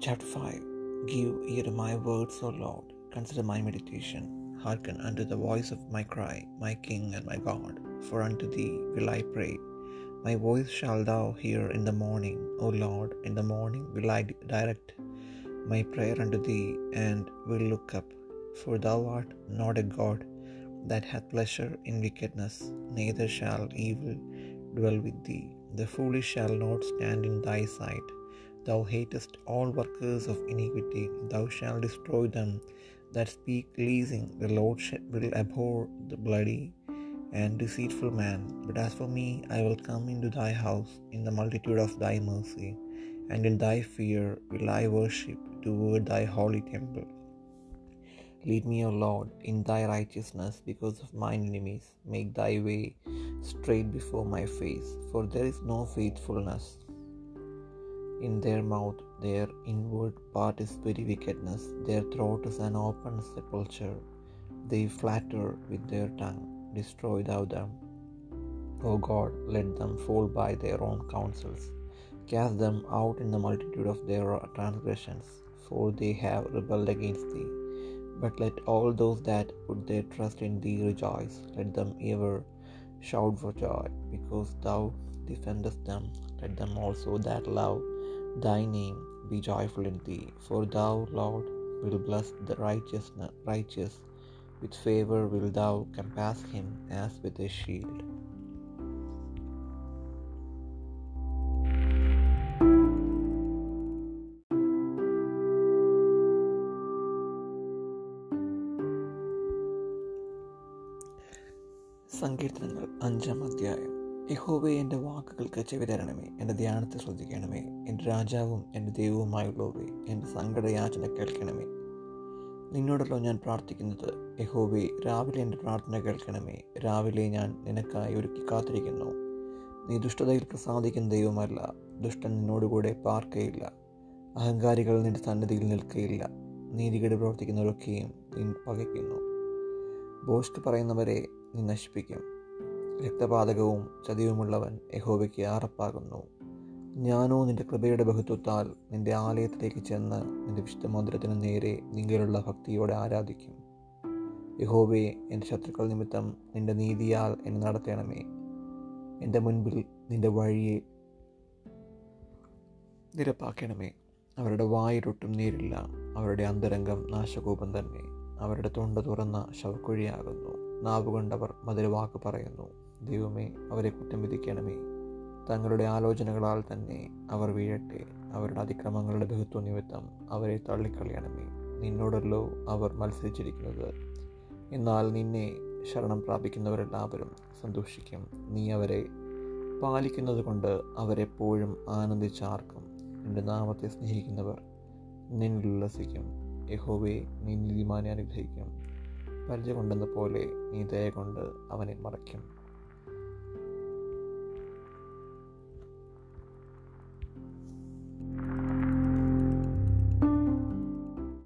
Chapter 5 Give ear to my words, O Lord. Consider my meditation. Hearken unto the voice of my cry, my King and my God. For unto thee will I pray. My voice shall thou hear in the morning, O Lord. In the morning will I direct my prayer unto thee, and will look up. For thou art not a God that hath pleasure in wickedness, neither shall evil dwell with thee. The foolish shall not stand in thy sight. Thou hatest all workers of iniquity, thou shalt destroy them that speak leasing. The Lord will abhor the bloody and deceitful man. But as for me, I will come into thy house in the multitude of thy mercy, and in thy fear will I worship toward thy holy temple. Lead me, O Lord, in thy righteousness because of mine enemies. Make thy way straight before my face, for there is no faithfulness in their mouth. Their inward part is very wickedness. Their throat is an open sepulchre. They flatter with their tongue. Destroy thou them. O God, let them fall by their own counsels. Cast them out in the multitude of their transgressions, for they have rebelled against thee. But let all those that put their trust in thee rejoice. Let them ever shout for joy, because thou defendest them. Let them also that love thy name be joyful in thee. For thou, Lord, will bless the righteous, righteous. With favor will thou compass him as with a shield. സങ്കീർത്തനങ്ങൾ അഞ്ചാം അധ്യായം യഹോവെ എന്റെ വാക്കുകൾക്ക് ചെവി തരണമേ. എന്റെ ധ്യാനത്തെ ശ്രദ്ധിക്കണമേ. എന്റെ രാജാവും എന്റെ ദൈവവുമായുള്ളവേ എന്റെ സങ്കടയാചന കേൾക്കണമേ. നിന്നോടല്ലോ ഞാൻ പ്രാർത്ഥിക്കുന്നത് യഹോവെ രാവിലെ എന്റെ പ്രാർത്ഥന കേൾക്കണമേ. രാവിലെ ഞാൻ നിനക്കായി ഒരുക്കി കാത്തിരിക്കുന്നു. നീ ദുഷ്ടതയിൽ പ്രസാദിക്കുന്ന ദൈവമല്ല. ദുഷ്ടൻ നിന്നോടുകൂടെ പാർക്കയില്ല. അഹങ്കാരികൾ നിന്റെ സന്നദ്ധിയിൽ നിൽക്കുകയില്ല നീതികേട് പ്രവർത്തിക്കുന്നവരൊക്കെയും നീ പകയ്ക്കുന്നു ബോസ്റ്റ് പറയുന്നവരെ നീ നശിപ്പിക്കും. രക്തപാതകവും ചതിവുമുള്ളവൻ യഹോബയ്ക്ക് ആറപ്പാകുന്നു. ഞാനോ നിന്റെ കൃപയുടെ ബഹുത്വത്താൽ നിന്റെ ആലയത്തിലേക്ക് ചെന്ന് നിന്റെ വിശുദ്ധ മന്ദിരത്തിന് നേരെ നിങ്ങളുള്ള ഭക്തിയോടെ ആരാധിക്കും. യഹോബയെ എന്റെ ശത്രുക്കൾ നിമിത്തം നിന്റെ നീതിയാൽ എന്നെ നടത്തണമേ. എന്റെ മുൻപിൽ നിന്റെ വഴിയെ നിരപ്പാക്കണമേ. അവരുടെ വായിലൊട്ടും നീരില്ല. അവരുടെ അന്തരംഗം നാശകോപം തന്നെ. അവരുടെ തൊണ്ട തുറന്ന ശവക്കുഴിയാകുന്നു. നാവുകൊണ്ടവർ മധുരവാക്ക് പറയുന്നു ദൈവമേ അവരെ കുറ്റം വിധിക്കണമേ. തങ്ങളുടെ ആലോചനകളാൽ തന്നെ അവർ വീഴട്ടെ. അവരുടെ അതിക്രമങ്ങളുടെ ബഹുത്വ നിമിത്തം അവരെ തള്ളിക്കളയണമേ. നിന്നോടല്ലോ അവർ മത്സരിച്ചിരിക്കുന്നത്. എന്നാൽ നിന്നെ ശരണം പ്രാപിക്കുന്നവരെല്ലാവരും സന്തോഷിക്കും. നീ അവരെ പാലിക്കുന്നത് കൊണ്ട് അവരെപ്പോഴും ആനന്ദിച്ചാർക്കും. നിന്റെ നാമത്തെ സ്നേഹിക്കുന്നവർ നിന്നിൽ ഉല്ലസിക്കും യഹോവെ നീ നീതിമാനെ അനുഗ്രഹിക്കും. പരിചയ കൊണ്ടെന്ന പോലെ നീ ദയ കൊണ്ട് അവനെ മറയ്ക്കും.